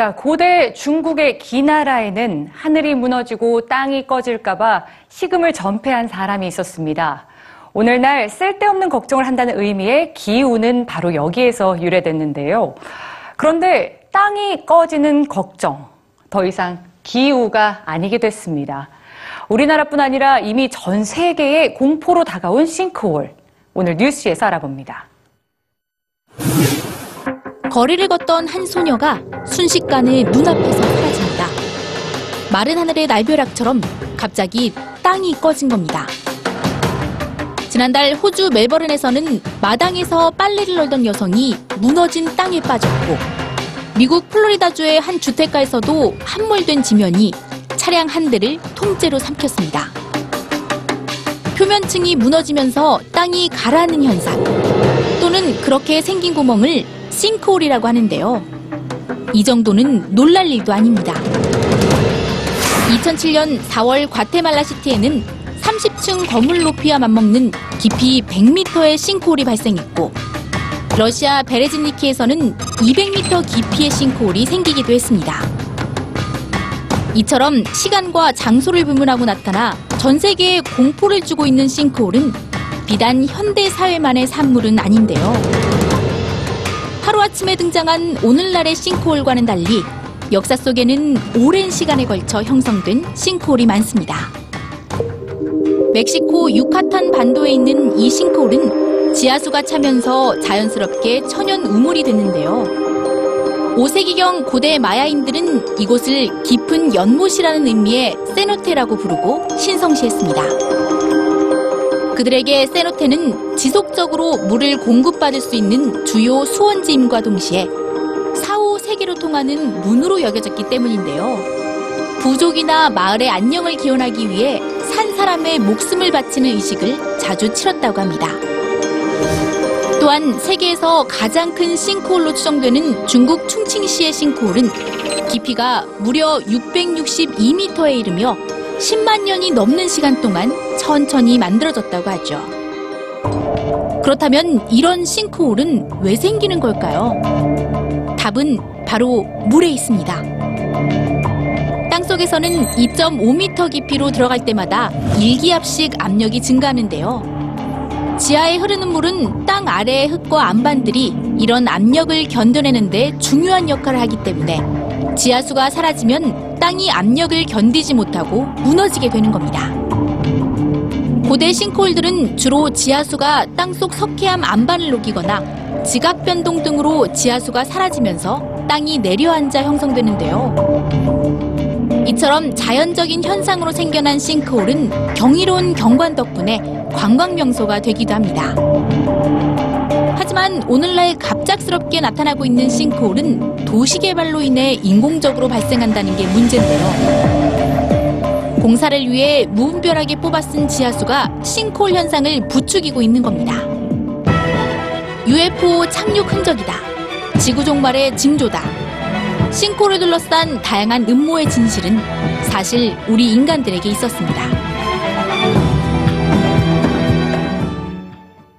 자, 고대 중국의 기나라에는 하늘이 무너지고 땅이 꺼질까봐 식음을 전폐한 사람이 있었습니다. 오늘날 쓸데없는 걱정을 한다는 의미의 기우는 바로 여기에서 유래됐는데요. 그런데 땅이 꺼지는 걱정, 더 이상 기우가 아니게 됐습니다. 우리나라뿐 아니라 이미 전 세계에 공포로 다가온 싱크홀. 오늘 뉴스에서 알아봅니다. 거리를 걷던 한 소녀가 순식간에 눈앞에서 사라집니다. 마른 하늘의 날벼락처럼 갑자기 땅이 꺼진 겁니다. 지난달 호주 멜버른에서는 마당에서 빨래를 널던 여성이 무너진 땅에 빠졌고 미국 플로리다주의 한 주택가에서도 함몰된 지면이 차량 한 대를 통째로 삼켰습니다. 표면층이 무너지면서 땅이 가라앉는 현상 또는 그렇게 생긴 구멍을 싱크홀이라고 하는데요. 이 정도는 놀랄 일도 아닙니다. 2007년 4월 과테말라 시티에는 30층 건물 높이와 맞먹는 깊이 100m의 싱크홀이 발생했고 러시아 베레즈니키에서는 200m 깊이의 싱크홀이 생기기도 했습니다. 이처럼 시간과 장소를 불문하고 나타나 전 세계에 공포를 주고 있는 싱크홀은 비단 현대 사회만의 산물은 아닌데요. 하루아침에 등장한 오늘날의 싱크홀과는 달리 역사 속에는 오랜 시간에 걸쳐 형성된 싱크홀이 많습니다. 멕시코 유카탄 반도에 있는 이 싱크홀은 지하수가 차면서 자연스럽게 천연 우물이 됐는데요. 5세기경 고대 마야인들은 이곳을 깊은 연못이라는 의미의 세노테라고 부르고 신성시했습니다. 그들에게 세노테는 지속적으로 물을 공급받을 수 있는 주요 수원지임과 동시에 4, 5세기로 통하는 문으로 여겨졌기 때문인데요. 부족이나 마을의 안녕을 기원하기 위해 산 사람의 목숨을 바치는 의식을 자주 치렀다고 합니다. 또한 세계에서 가장 큰 싱크홀로 추정되는 중국 충칭시의 싱크홀은 깊이가 무려 662m에 이르며 10만 년이 넘는 시간 동안 천천히 만들어졌다고 하죠. 그렇다면 이런 싱크홀은 왜 생기는 걸까요? 답은 바로 물에 있습니다. 땅 속에서는 2.5m 깊이로 들어갈 때마다 일기압씩 압력이 증가하는데요. 지하에 흐르는 물은 땅 아래의 흙과 암반들이 이런 압력을 견뎌내는데 중요한 역할을 하기 때문에 지하수가 사라지면 땅이 압력을 견디지 못하고 무너지게 되는 겁니다. 고대 싱크홀들은 주로 지하수가 땅속 석회암 암반을 녹이거나 지각 변동 등으로 지하수가 사라지면서 땅이 내려앉아 형성되는데요. 이처럼 자연적인 현상으로 생겨난 싱크홀은 경이로운 경관 덕분에 관광 명소가 되기도 합니다. 하지만 오늘날 갑작스럽게 나타나고 있는 싱크홀은 도시개발로 인해 인공적으로 발생한다는 게 문제인데요. 공사를 위해 무분별하게 뽑아 쓴 지하수가 싱크홀 현상을 부추기고 있는 겁니다. UFO 착륙 흔적이다. 지구 종말의 징조다. 싱크홀을 둘러싼 다양한 음모의 진실은 사실 우리 인간들에게 있었습니다.